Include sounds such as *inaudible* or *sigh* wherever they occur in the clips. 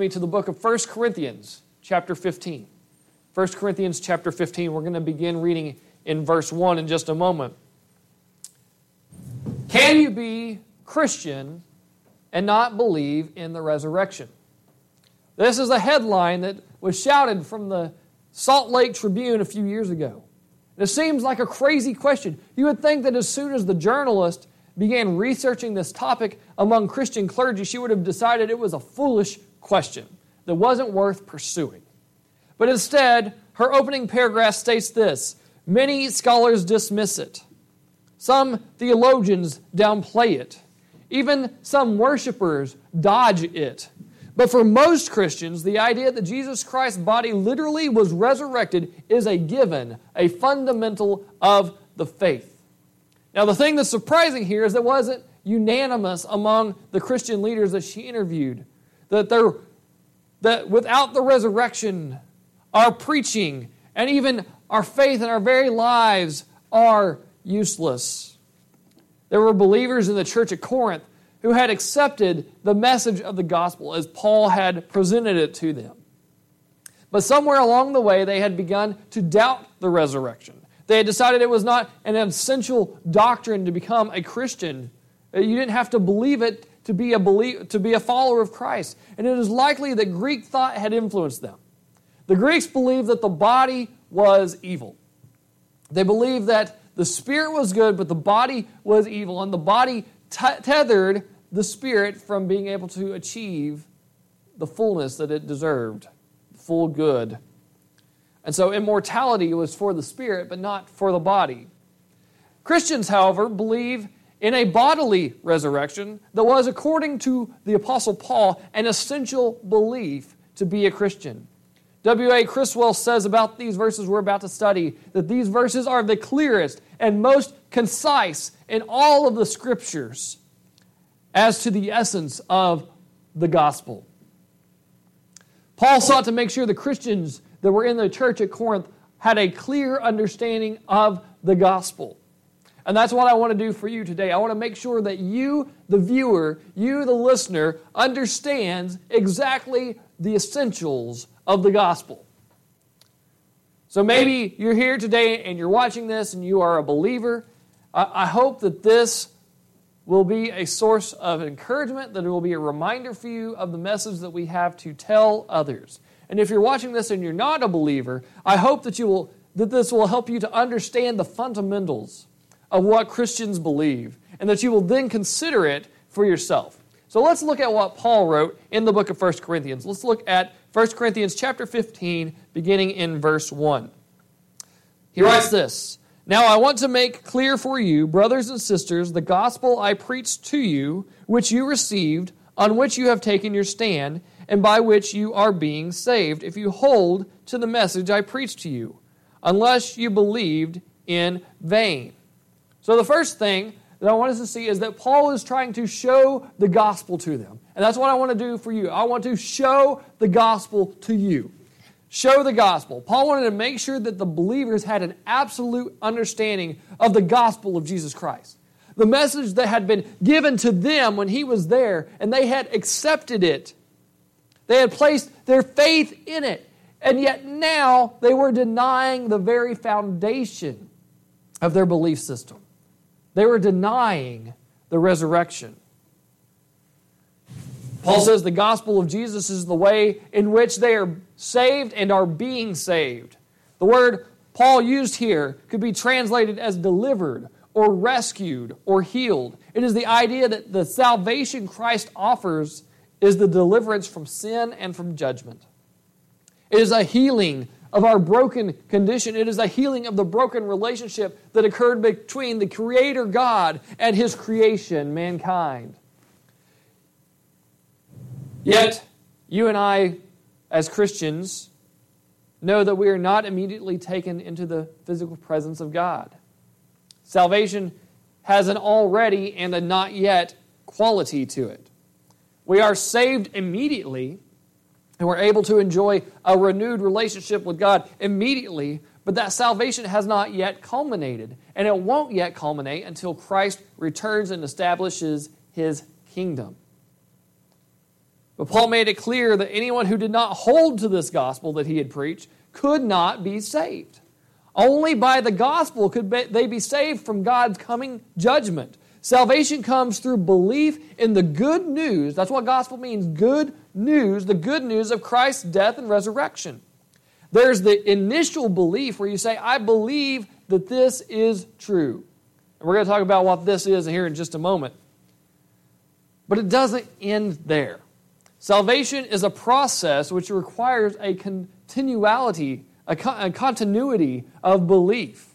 me to the book of 1 Corinthians, chapter 15. 1 Corinthians, chapter 15. We're going to begin reading in verse 1 in just a moment. Can you be Christian and not believe in the resurrection? This is a headline that was shouted from the Salt Lake Tribune a few years ago. It seems like a crazy question. You would think that as soon as the journalist began researching this topic among Christian clergy, she would have decided it was a foolish question that wasn't worth pursuing. But instead, her opening paragraph states this Many scholars dismiss it. Some theologians downplay it. Even some worshipers dodge it. But for most Christians, the idea that Jesus Christ's body literally was resurrected is a given, a fundamental of the faith. Now, the thing that's surprising here is it wasn't unanimous among the Christian leaders that she interviewed. That, there, that without the resurrection, our preaching and even our faith and our very lives are useless. There were believers in the church at Corinth who had accepted the message of the gospel as Paul had presented it to them. But somewhere along the way, they had begun to doubt the resurrection. They had decided it was not an essential doctrine to become a Christian. You didn't have to believe it to be a, belie- to be a follower of Christ. And it is likely that Greek thought had influenced them. The Greeks believed that the body was evil. They believed that the spirit was good, but the body was evil, and the body t- tethered the spirit from being able to achieve the fullness that it deserved, full good. And so immortality was for the spirit, but not for the body. Christians, however, believe in a bodily resurrection that was, according to the Apostle Paul, an essential belief to be a Christian. W.A. Criswell says about these verses we're about to study that these verses are the clearest and most concise in all of the scriptures as to the essence of the gospel. Paul sought to make sure the Christians that were in the church at Corinth had a clear understanding of the gospel. And that's what I want to do for you today. I want to make sure that you, the viewer, you, the listener, understands exactly the essentials of the gospel. So maybe you're here today and you're watching this and you are a believer. I hope that this will be a source of encouragement, that it will be a reminder for you of the message that we have to tell others. And if you're watching this and you're not a believer, I hope that you will that this will help you to understand the fundamentals of what Christians believe and that you will then consider it for yourself. So let's look at what Paul wrote in the book of 1 Corinthians. Let's look at 1 Corinthians chapter 15 beginning in verse 1. He writes this, now I want to make clear for you, brothers and sisters, the gospel I preached to you, which you received, on which you have taken your stand, and by which you are being saved, if you hold to the message I preached to you, unless you believed in vain. So, the first thing that I want us to see is that Paul is trying to show the gospel to them. And that's what I want to do for you. I want to show the gospel to you. Show the gospel. Paul wanted to make sure that the believers had an absolute understanding of the gospel of Jesus Christ. The message that had been given to them when he was there, and they had accepted it they had placed their faith in it. And yet now they were denying the very foundation of their belief system. They were denying the resurrection. Paul says the gospel of Jesus is the way in which they are saved and are being saved. The word Paul used here could be translated as delivered or rescued or healed. It is the idea that the salvation Christ offers is the deliverance from sin and from judgment. It is a healing of our broken condition. It is a healing of the broken relationship that occurred between the Creator God and His creation, mankind. Yet, you and I, as Christians, know that we are not immediately taken into the physical presence of God. Salvation has an already and a not yet quality to it. We are saved immediately, and we're able to enjoy a renewed relationship with God immediately, but that salvation has not yet culminated, and it won't yet culminate until Christ returns and establishes his kingdom. But Paul made it clear that anyone who did not hold to this gospel that he had preached could not be saved. Only by the gospel could they be saved from God's coming judgment. Salvation comes through belief in the good news. That's what gospel means good news, the good news of Christ's death and resurrection. There's the initial belief where you say, I believe that this is true. And we're going to talk about what this is here in just a moment. But it doesn't end there. Salvation is a process which requires a continuality, a, a continuity of belief.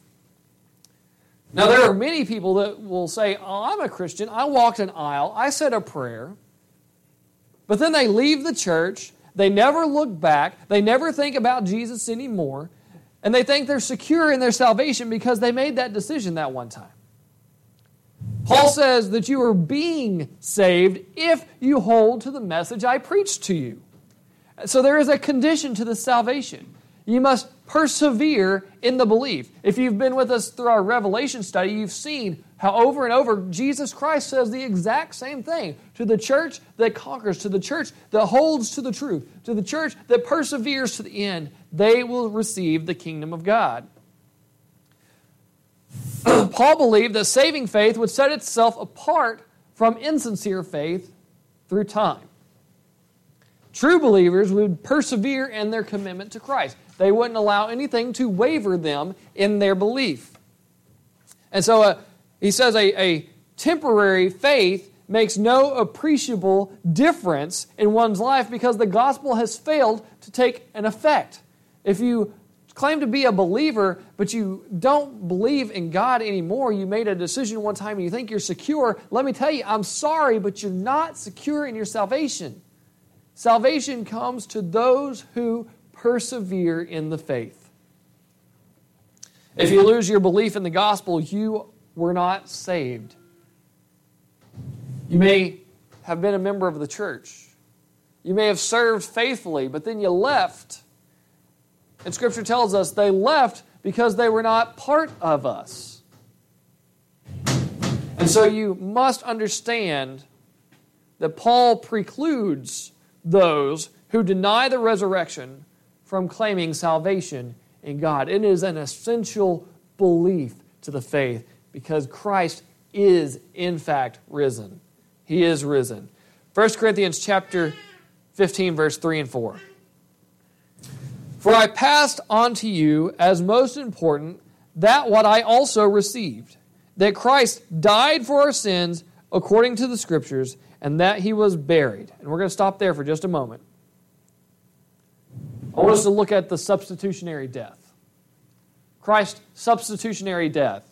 Now, there are many people that will say, Oh, I'm a Christian. I walked an aisle. I said a prayer. But then they leave the church. They never look back. They never think about Jesus anymore. And they think they're secure in their salvation because they made that decision that one time. Paul says that you are being saved if you hold to the message I preached to you. So there is a condition to the salvation. You must persevere in the belief. If you've been with us through our Revelation study, you've seen how over and over Jesus Christ says the exact same thing to the church that conquers, to the church that holds to the truth, to the church that perseveres to the end. They will receive the kingdom of God. *clears throat* Paul believed that saving faith would set itself apart from insincere faith through time. True believers would persevere in their commitment to Christ. They wouldn't allow anything to waver them in their belief. And so uh, he says a, a temporary faith makes no appreciable difference in one's life because the gospel has failed to take an effect. If you claim to be a believer, but you don't believe in God anymore, you made a decision one time and you think you're secure, let me tell you, I'm sorry, but you're not secure in your salvation. Salvation comes to those who persevere in the faith. If you lose your belief in the gospel, you were not saved. You may have been a member of the church. You may have served faithfully, but then you left. And Scripture tells us they left because they were not part of us. And so you must understand that Paul precludes those who deny the resurrection from claiming salvation in God. It is an essential belief to the faith because Christ is in fact risen. He is risen. 1 Corinthians chapter 15 verse 3 and 4. For I passed on to you as most important that what I also received that Christ died for our sins according to the scriptures and that he was buried. And we're going to stop there for just a moment. I want us to look at the substitutionary death. Christ's substitutionary death.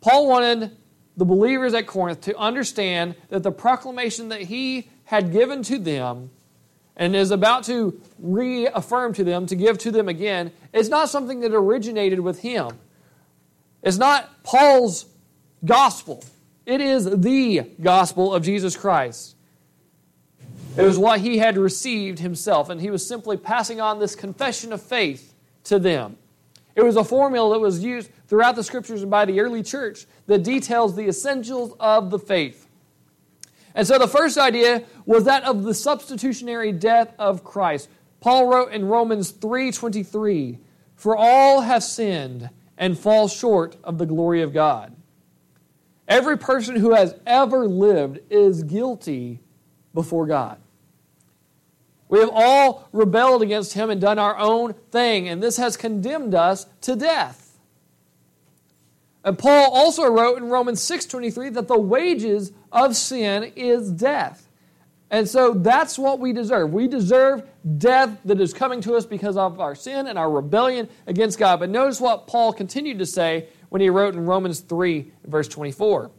Paul wanted the believers at Corinth to understand that the proclamation that he had given to them and is about to reaffirm to them, to give to them again, is not something that originated with him. It's not Paul's gospel. It is the gospel of Jesus Christ. It was what he had received himself, and he was simply passing on this confession of faith to them. It was a formula that was used throughout the scriptures and by the early church that details the essentials of the faith. And so the first idea was that of the substitutionary death of Christ. Paul wrote in Romans 3:23, "For all have sinned and fall short of the glory of God." Every person who has ever lived is guilty before God. We have all rebelled against him and done our own thing, and this has condemned us to death. And Paul also wrote in Romans 6:23 that the wages of sin is death. And so that's what we deserve. We deserve death that is coming to us because of our sin and our rebellion against God. But notice what Paul continued to say when he wrote in Romans 3, verse 24.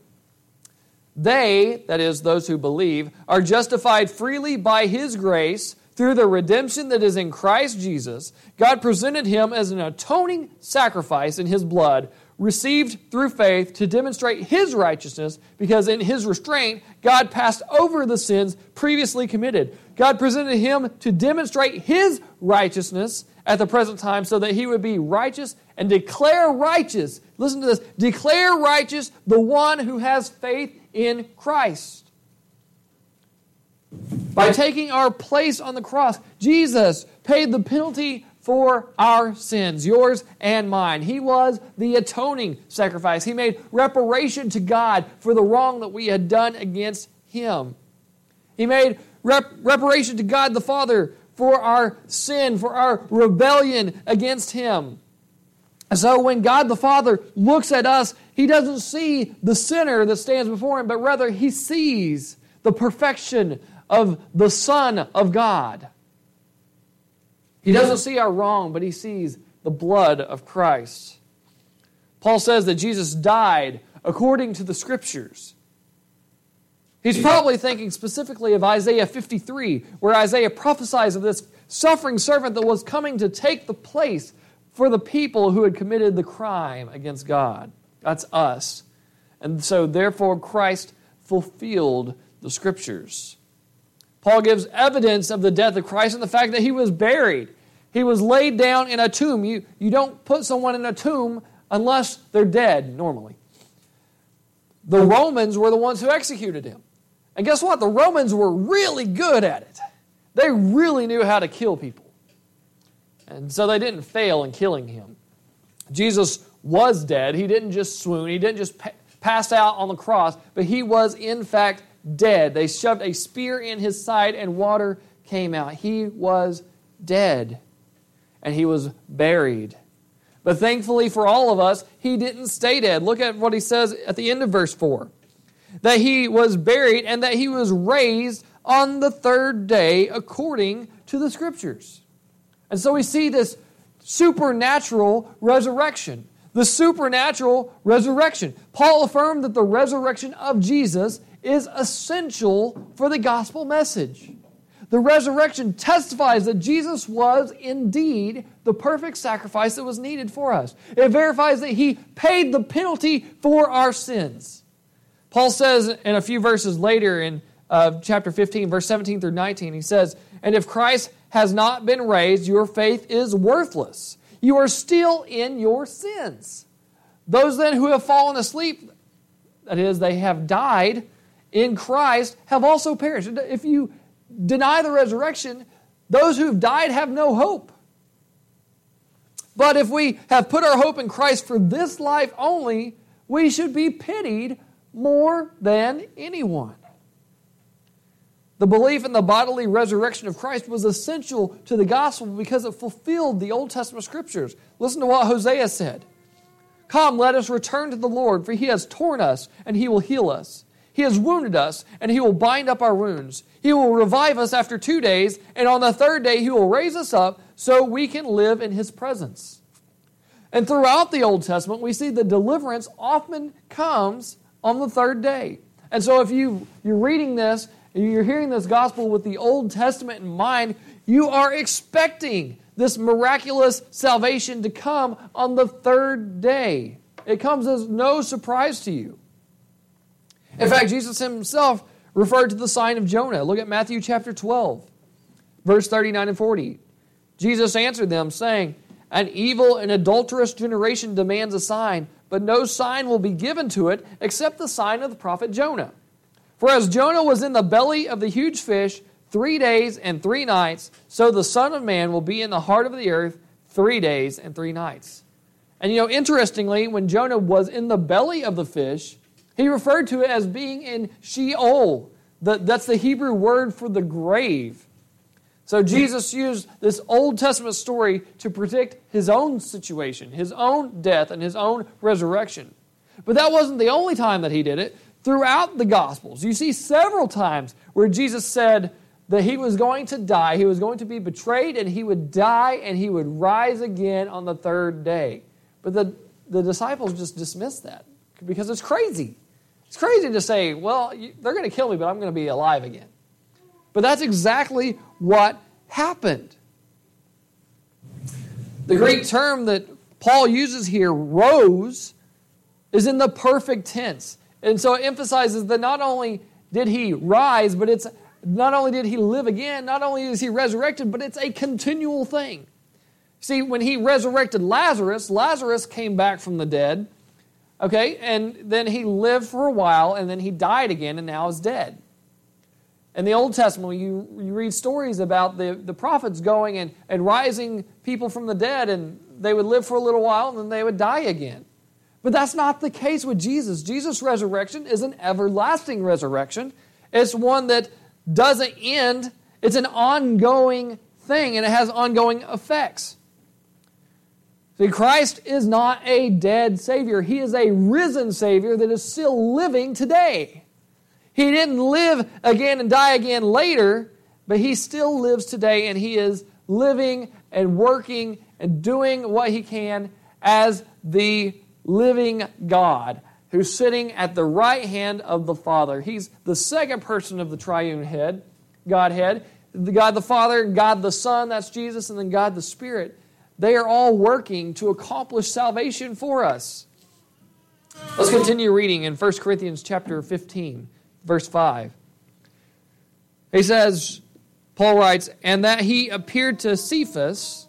They, that is, those who believe, are justified freely by his grace through the redemption that is in Christ Jesus. God presented him as an atoning sacrifice in his blood, received through faith to demonstrate his righteousness, because in his restraint, God passed over the sins previously committed. God presented him to demonstrate his righteousness at the present time so that he would be righteous and declare righteous. Listen to this declare righteous the one who has faith in Christ. By taking our place on the cross, Jesus paid the penalty for our sins, yours and mine. He was the atoning sacrifice. He made reparation to God for the wrong that we had done against Him. He made rep- reparation to God the Father for our sin, for our rebellion against Him. And so when God the Father looks at us, He doesn't see the sinner that stands before Him, but rather He sees the perfection of the Son of God. He doesn't see our wrong, but he sees the blood of Christ. Paul says that Jesus died according to the scriptures. He's probably thinking specifically of Isaiah 53, where Isaiah prophesies of this suffering servant that was coming to take the place for the people who had committed the crime against God. That's us. And so, therefore, Christ fulfilled the scriptures. Paul gives evidence of the death of Christ and the fact that he was buried. He was laid down in a tomb. You, you don't put someone in a tomb unless they're dead, normally. The Romans were the ones who executed him. And guess what? The Romans were really good at it. They really knew how to kill people. And so they didn't fail in killing him. Jesus was dead. He didn't just swoon, he didn't just pass out on the cross, but he was, in fact, dead. They shoved a spear in his side and water came out. He was dead and he was buried. But thankfully for all of us, he didn't stay dead. Look at what he says at the end of verse 4 that he was buried and that he was raised on the third day according to the scriptures. And so we see this supernatural resurrection. The supernatural resurrection. Paul affirmed that the resurrection of Jesus is essential for the gospel message. The resurrection testifies that Jesus was indeed the perfect sacrifice that was needed for us. It verifies that he paid the penalty for our sins. Paul says in a few verses later in uh, chapter 15, verse 17 through 19, he says, And if Christ has not been raised, your faith is worthless. You are still in your sins. Those then who have fallen asleep, that is, they have died, in Christ have also perished. If you deny the resurrection, those who've died have no hope. But if we have put our hope in Christ for this life only, we should be pitied more than anyone. The belief in the bodily resurrection of Christ was essential to the gospel because it fulfilled the Old Testament scriptures. Listen to what Hosea said Come, let us return to the Lord, for he has torn us, and he will heal us. He has wounded us, and he will bind up our wounds. He will revive us after two days, and on the third day he will raise us up so we can live in his presence. And throughout the Old Testament, we see the deliverance often comes on the third day. And so if you, you're reading this, and you're hearing this gospel with the Old Testament in mind, you are expecting this miraculous salvation to come on the third day. It comes as no surprise to you. In fact, Jesus himself referred to the sign of Jonah. Look at Matthew chapter 12, verse 39 and 40. Jesus answered them, saying, An evil and adulterous generation demands a sign, but no sign will be given to it except the sign of the prophet Jonah. For as Jonah was in the belly of the huge fish three days and three nights, so the Son of Man will be in the heart of the earth three days and three nights. And you know, interestingly, when Jonah was in the belly of the fish, he referred to it as being in Sheol. That's the Hebrew word for the grave. So Jesus used this Old Testament story to predict his own situation, his own death, and his own resurrection. But that wasn't the only time that he did it. Throughout the Gospels, you see several times where Jesus said that he was going to die, he was going to be betrayed, and he would die and he would rise again on the third day. But the, the disciples just dismissed that because it's crazy. It's crazy to say, well, they're going to kill me, but I'm going to be alive again. But that's exactly what happened. The Greek term that Paul uses here, rose, is in the perfect tense. And so it emphasizes that not only did he rise, but it's not only did he live again, not only is he resurrected, but it's a continual thing. See, when he resurrected Lazarus, Lazarus came back from the dead. Okay, and then he lived for a while and then he died again and now is dead. In the Old Testament, you, you read stories about the, the prophets going and, and rising people from the dead, and they would live for a little while and then they would die again. But that's not the case with Jesus. Jesus' resurrection is an everlasting resurrection. It's one that doesn't end, it's an ongoing thing, and it has ongoing effects. See, Christ is not a dead Savior. He is a risen Savior that is still living today. He didn't live again and die again later, but He still lives today, and He is living and working and doing what He can as the living God who's sitting at the right hand of the Father. He's the second person of the triune head, Godhead. God the Father, God the Son, that's Jesus, and then God the Spirit. They are all working to accomplish salvation for us. Let's continue reading in 1 Corinthians chapter 15, verse 5. He says, Paul writes, and that he appeared to Cephas,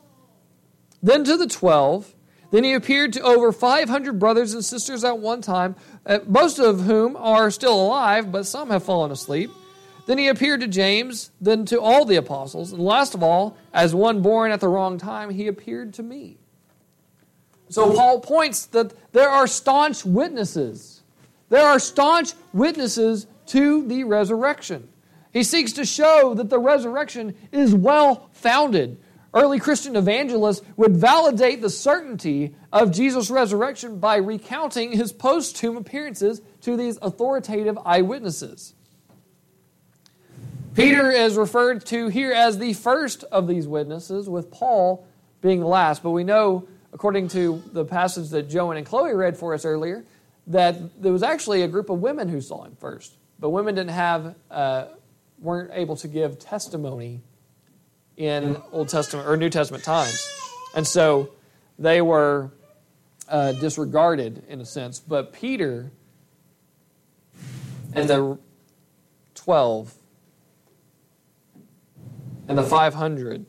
then to the twelve. Then he appeared to over 500 brothers and sisters at one time, uh, most of whom are still alive, but some have fallen asleep. Then he appeared to James, then to all the apostles, and last of all, as one born at the wrong time, he appeared to me. So Paul points that there are staunch witnesses. There are staunch witnesses to the resurrection. He seeks to show that the resurrection is well founded. Early Christian evangelists would validate the certainty of Jesus' resurrection by recounting his post tomb appearances to these authoritative eyewitnesses. Peter is referred to here as the first of these witnesses, with Paul being the last. But we know, according to the passage that Joan and Chloe read for us earlier, that there was actually a group of women who saw him first. But women didn't have, uh, weren't able to give testimony in Old Testament or New Testament times. And so they were uh, disregarded in a sense. But Peter and the 12 and the 500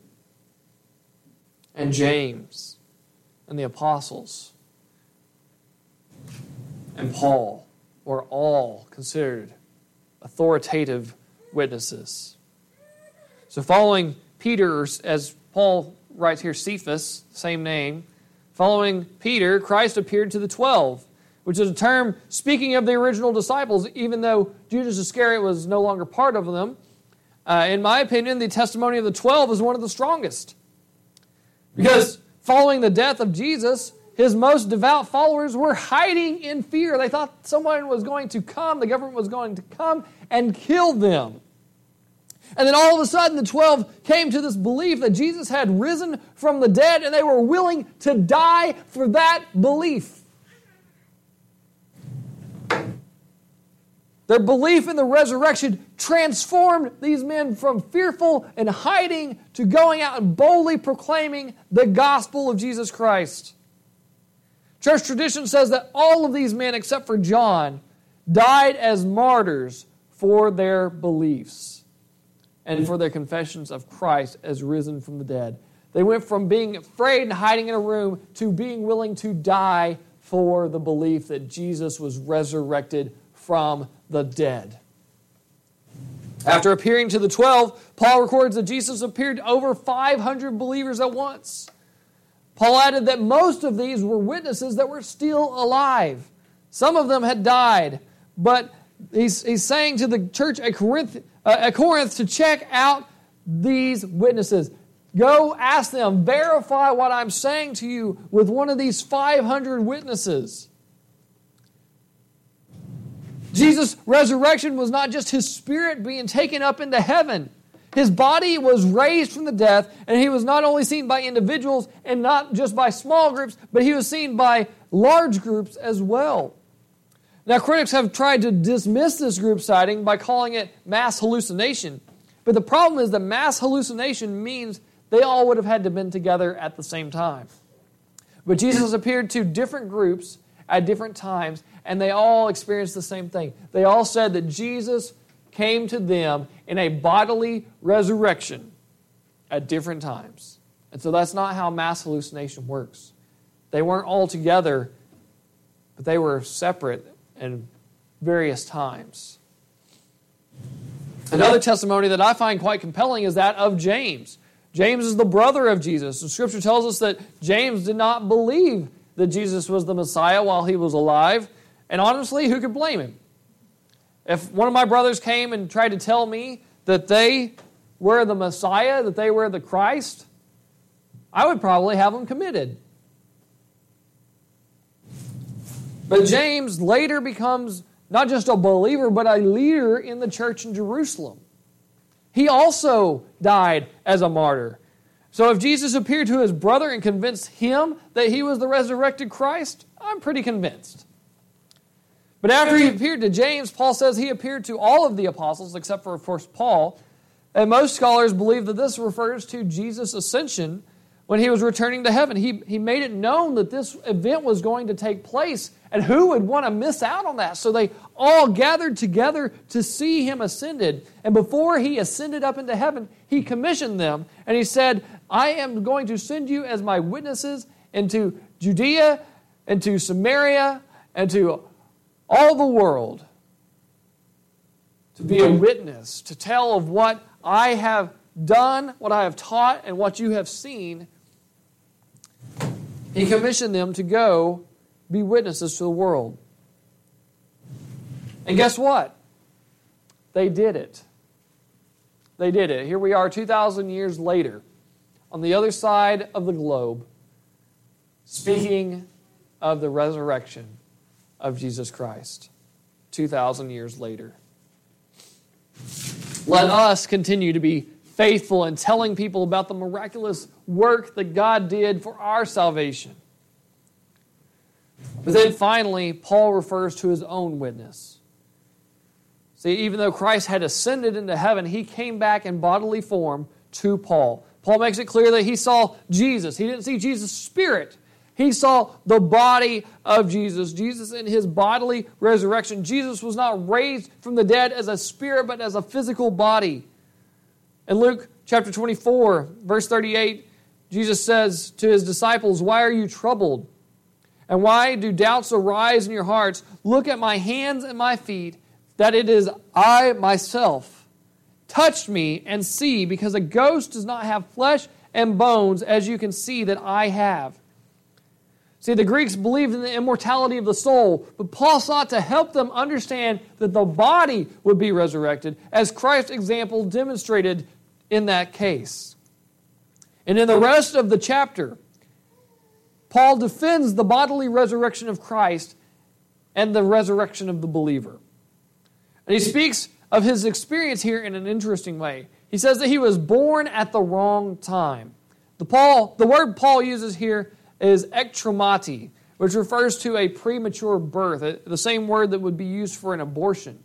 and James and the apostles and Paul were all considered authoritative witnesses. So, following Peter, as Paul writes here, Cephas, same name. Following Peter, Christ appeared to the twelve, which is a term speaking of the original disciples, even though Judas Iscariot was no longer part of them. Uh, in my opinion, the testimony of the twelve is one of the strongest. Because following the death of Jesus, his most devout followers were hiding in fear. They thought someone was going to come, the government was going to come and kill them. And then all of a sudden, the 12 came to this belief that Jesus had risen from the dead, and they were willing to die for that belief. Their belief in the resurrection transformed these men from fearful and hiding to going out and boldly proclaiming the gospel of Jesus Christ. Church tradition says that all of these men, except for John, died as martyrs for their beliefs and for their confessions of Christ as risen from the dead. They went from being afraid and hiding in a room to being willing to die for the belief that Jesus was resurrected from the dead. After appearing to the 12, Paul records that Jesus appeared to over 500 believers at once. Paul added that most of these were witnesses that were still alive. Some of them had died, but he's, he's saying to the church at Corinth, uh, at Corinth to check out these witnesses. Go ask them, verify what I'm saying to you with one of these 500 witnesses. Jesus' resurrection was not just his spirit being taken up into heaven. His body was raised from the death, and he was not only seen by individuals and not just by small groups, but he was seen by large groups as well. Now, critics have tried to dismiss this group sighting by calling it mass hallucination. But the problem is that mass hallucination means they all would have had to have been together at the same time. But Jesus appeared to different groups at different times, and they all experienced the same thing. They all said that Jesus came to them in a bodily resurrection at different times. And so that's not how mass hallucination works. They weren't all together, but they were separate and various times. Another testimony that I find quite compelling is that of James. James is the brother of Jesus. The scripture tells us that James did not believe that Jesus was the Messiah while he was alive. And honestly, who could blame him? If one of my brothers came and tried to tell me that they were the Messiah, that they were the Christ, I would probably have them committed. But James later becomes not just a believer, but a leader in the church in Jerusalem. He also died as a martyr. So if Jesus appeared to his brother and convinced him that he was the resurrected Christ, I'm pretty convinced. But after he appeared to James, Paul says he appeared to all of the apostles, except for, of course, Paul. And most scholars believe that this refers to Jesus' ascension when he was returning to heaven. He, he made it known that this event was going to take place, and who would want to miss out on that? So they all gathered together to see him ascended. And before he ascended up into heaven, he commissioned them, and he said, I am going to send you as my witnesses into Judea, into Samaria, and to all the world to be a witness, to tell of what I have done, what I have taught, and what you have seen he commissioned them to go be witnesses to the world. And guess what? They did it. They did it. Here we are 2,000 years later on the other side of the globe, speaking of the resurrection of Jesus Christ 2,000 years later. Let us continue to be faithful in telling people about the miraculous work that God did for our salvation. But then finally, Paul refers to his own witness. See, even though Christ had ascended into heaven, he came back in bodily form to Paul. Paul makes it clear that he saw Jesus. He didn't see Jesus' spirit. He saw the body of Jesus, Jesus in his bodily resurrection. Jesus was not raised from the dead as a spirit, but as a physical body. In Luke chapter 24, verse 38, Jesus says to his disciples, Why are you troubled? And why do doubts arise in your hearts? Look at my hands and my feet, that it is I myself. Touch me and see, because a ghost does not have flesh and bones, as you can see that I have. See, the Greeks believed in the immortality of the soul, but Paul sought to help them understand that the body would be resurrected, as Christ's example demonstrated in that case. And in the rest of the chapter, Paul defends the bodily resurrection of Christ and the resurrection of the believer. And he speaks of his experience here in an interesting way. He says that he was born at the wrong time. The, Paul, the word Paul uses here is ektromati, which refers to a premature birth, uh, the same word that would be used for an abortion.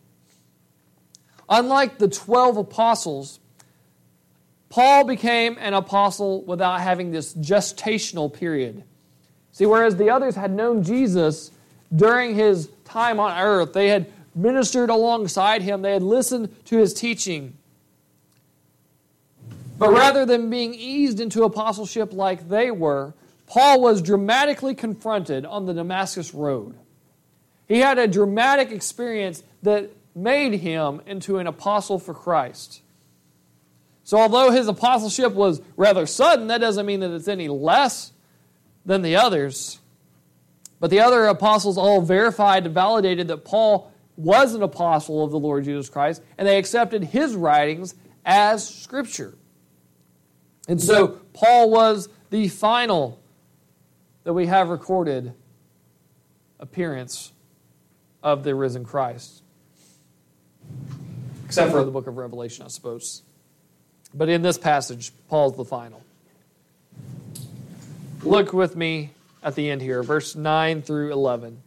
Unlike the 12 apostles, Paul became an apostle without having this gestational period. See, whereas the others had known Jesus during his time on earth, they had ministered alongside him, they had listened to his teaching. But rather than being eased into apostleship like they were, Paul was dramatically confronted on the Damascus Road. He had a dramatic experience that made him into an apostle for Christ. So, although his apostleship was rather sudden, that doesn't mean that it's any less than the others. But the other apostles all verified and validated that Paul was an apostle of the Lord Jesus Christ, and they accepted his writings as Scripture. And so, Paul was the final that we have recorded appearance of the risen Christ. Except for the book of Revelation, I suppose. But in this passage, Paul's the final. Look with me at the end here, verse 9 through 11.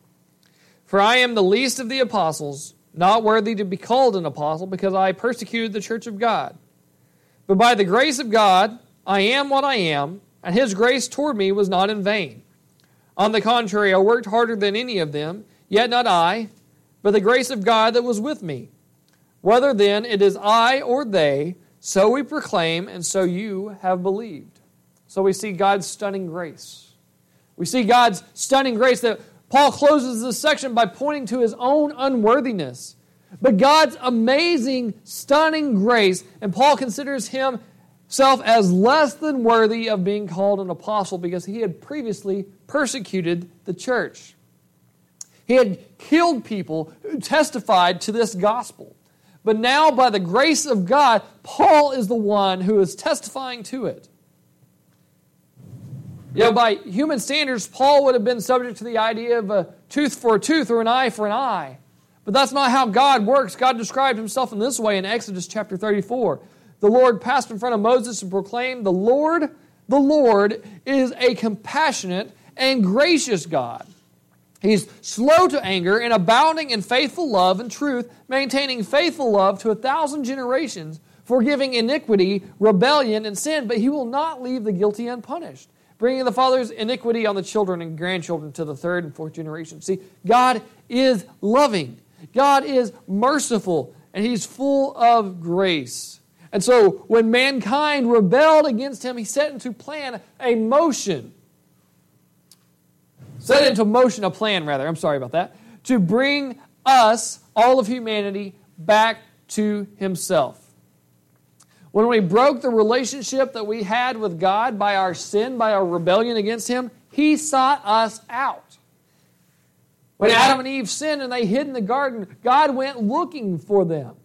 For I am the least of the apostles, not worthy to be called an apostle, because I persecuted the church of God. But by the grace of God, I am what I am, and his grace toward me was not in vain. On the contrary, I worked harder than any of them, yet not I, but the grace of God that was with me. Whether then it is I or they, so we proclaim, and so you have believed. So we see God's stunning grace. We see God's stunning grace that Paul closes this section by pointing to his own unworthiness. but God's amazing, stunning grace, and Paul considers himself as less than worthy of being called an apostle because he had previously persecuted the church. He had killed people who testified to this gospel. But now, by the grace of God, Paul is the one who is testifying to it. You know, by human standards, Paul would have been subject to the idea of a tooth for a tooth or an eye for an eye. But that's not how God works. God described himself in this way in Exodus chapter 34. The Lord passed in front of Moses and proclaimed, The Lord, the Lord is a compassionate and gracious God. He's slow to anger and abounding in faithful love and truth, maintaining faithful love to a thousand generations, forgiving iniquity, rebellion, and sin, but he will not leave the guilty unpunished bringing the father's iniquity on the children and grandchildren to the third and fourth generation. See, God is loving, God is merciful, and He's full of grace. And so when mankind rebelled against Him, He set into plan a motion. Set into motion a plan, rather, I'm sorry about that, to bring us, all of humanity, back to Himself. When we broke the relationship that we had with God by our sin, by our rebellion against Him, He sought us out. When Adam and Eve sinned and they hid in the garden, God went looking for them.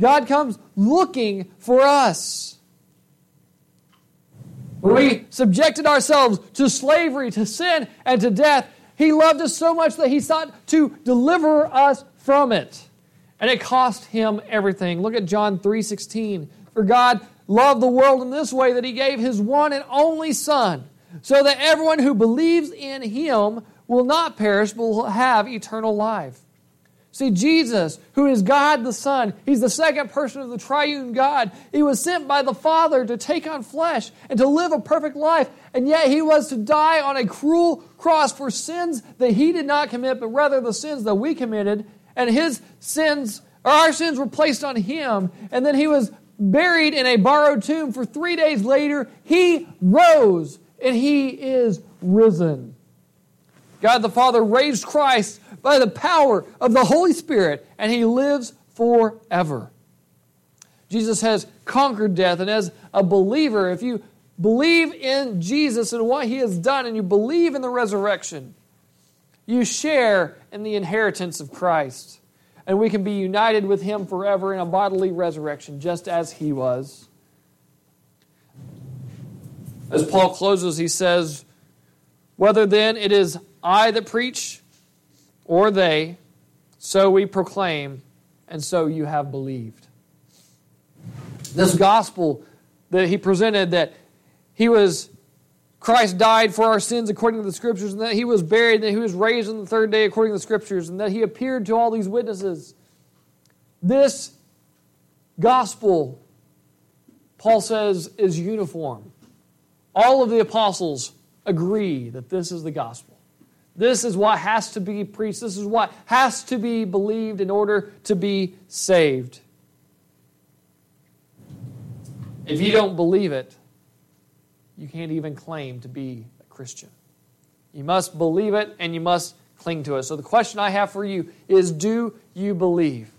God comes looking for us. When we subjected ourselves to slavery, to sin, and to death, He loved us so much that He sought to deliver us from it. And it cost Him everything. Look at John 3 16. For God loved the world in this way that he gave his one and only Son, so that everyone who believes in him will not perish, but will have eternal life. See, Jesus, who is God the Son, he's the second person of the triune God. He was sent by the Father to take on flesh and to live a perfect life, and yet he was to die on a cruel cross for sins that he did not commit, but rather the sins that we committed. And his sins, or our sins, were placed on him, and then he was buried in a borrowed tomb. For three days later, he rose and he is risen. God the Father raised Christ by the power of the Holy Spirit, and he lives forever. Jesus has conquered death, and as a believer, if you believe in Jesus and what he has done, and you believe in the resurrection, you share in the inheritance of Christ and we can be united with him forever in a bodily resurrection, just as he was. As Paul closes, he says, Whether then it is I that preach or they, so we proclaim, and so you have believed. This gospel that he presented that he was Christ died for our sins according to the Scriptures, and that he was buried, and that he was raised on the third day according to the Scriptures, and that he appeared to all these witnesses. This gospel, Paul says, is uniform. All of the apostles agree that this is the gospel. This is what has to be preached. This is what has to be believed in order to be saved. If you don't believe it, you can't even claim to be a Christian. You must believe it and you must cling to it. So the question I have for you is do you believe?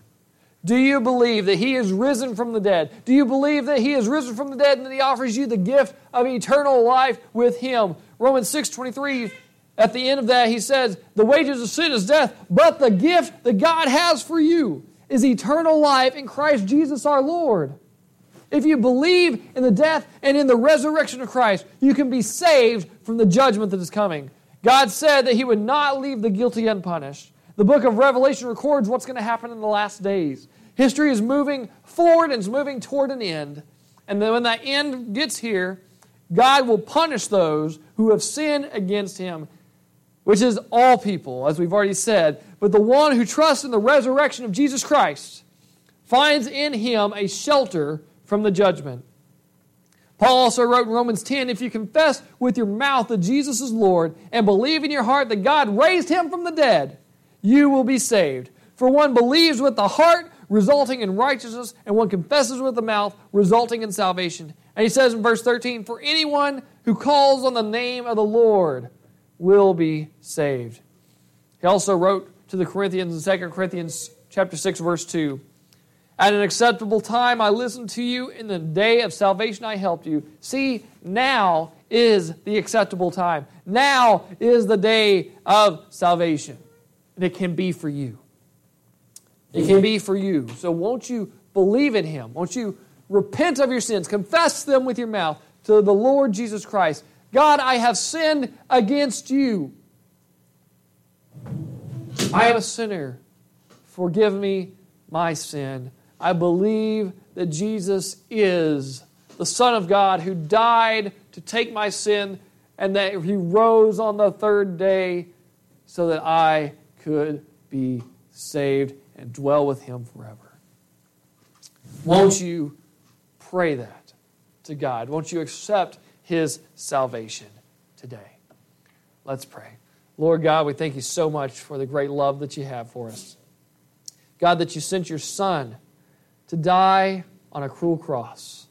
Do you believe that He is risen from the dead? Do you believe that He is risen from the dead and that He offers you the gift of eternal life with Him? Romans 6 23, at the end of that, He says, The wages of sin is death, but the gift that God has for you is eternal life in Christ Jesus our Lord. If you believe in the death and in the resurrection of Christ, you can be saved from the judgment that is coming. God said that He would not leave the guilty unpunished. The book of Revelation records what's going to happen in the last days. History is moving forward and is moving toward an end. And then when that end gets here, God will punish those who have sinned against Him, which is all people, as we've already said. But the one who trusts in the resurrection of Jesus Christ finds in Him a shelter from the judgment. Paul also wrote in Romans 10 if you confess with your mouth that Jesus is Lord and believe in your heart that God raised him from the dead, you will be saved. For one believes with the heart, resulting in righteousness, and one confesses with the mouth, resulting in salvation. And he says in verse 13, For anyone who calls on the name of the Lord will be saved. He also wrote to the Corinthians in 2 Corinthians chapter 6, verse 2. At an acceptable time I listened to you. In the day of salvation I helped you. See, now is the acceptable time. Now is the day of salvation. And it can be for you. It can be for you. So won't you believe in him? Won't you repent of your sins? Confess them with your mouth to the Lord Jesus Christ. God, I have sinned against you. I am a sinner. Forgive me my sin. I believe that Jesus is the Son of God who died to take my sin and that he rose on the third day so that I could be saved and dwell with him forever. Won't you pray that to God? Won't you accept his salvation today? Let's pray. Lord God, we thank you so much for the great love that you have for us. God, that you sent your Son to die on a cruel cross,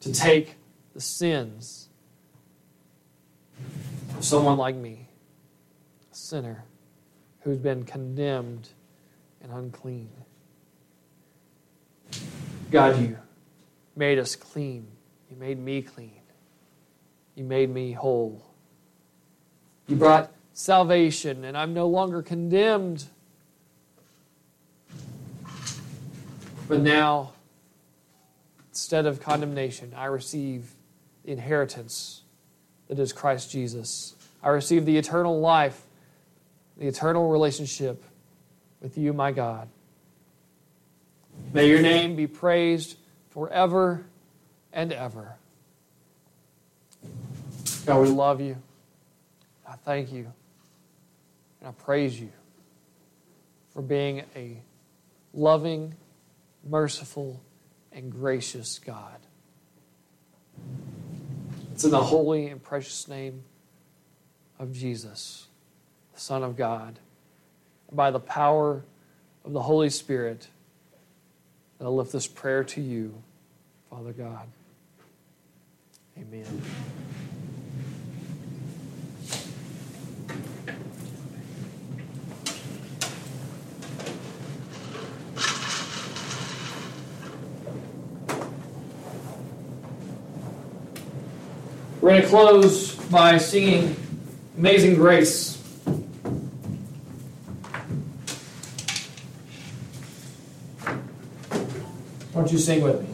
to take the sins of someone like me, a sinner who's been condemned and unclean. God, you made us clean. You made me clean. You made me whole. You brought salvation, and I'm no longer condemned. But now, instead of condemnation, I receive the inheritance that is Christ Jesus. I receive the eternal life, the eternal relationship with you, my God. May your name be praised forever and ever. God, we love you. I thank you. And I praise you for being a loving, merciful, and gracious God. It's in the holy and precious name of Jesus, the Son of God, by the power of the Holy Spirit that I lift this prayer to you, Father God. Amen. We're going to close by singing Amazing Grace. Why don't you sing with me?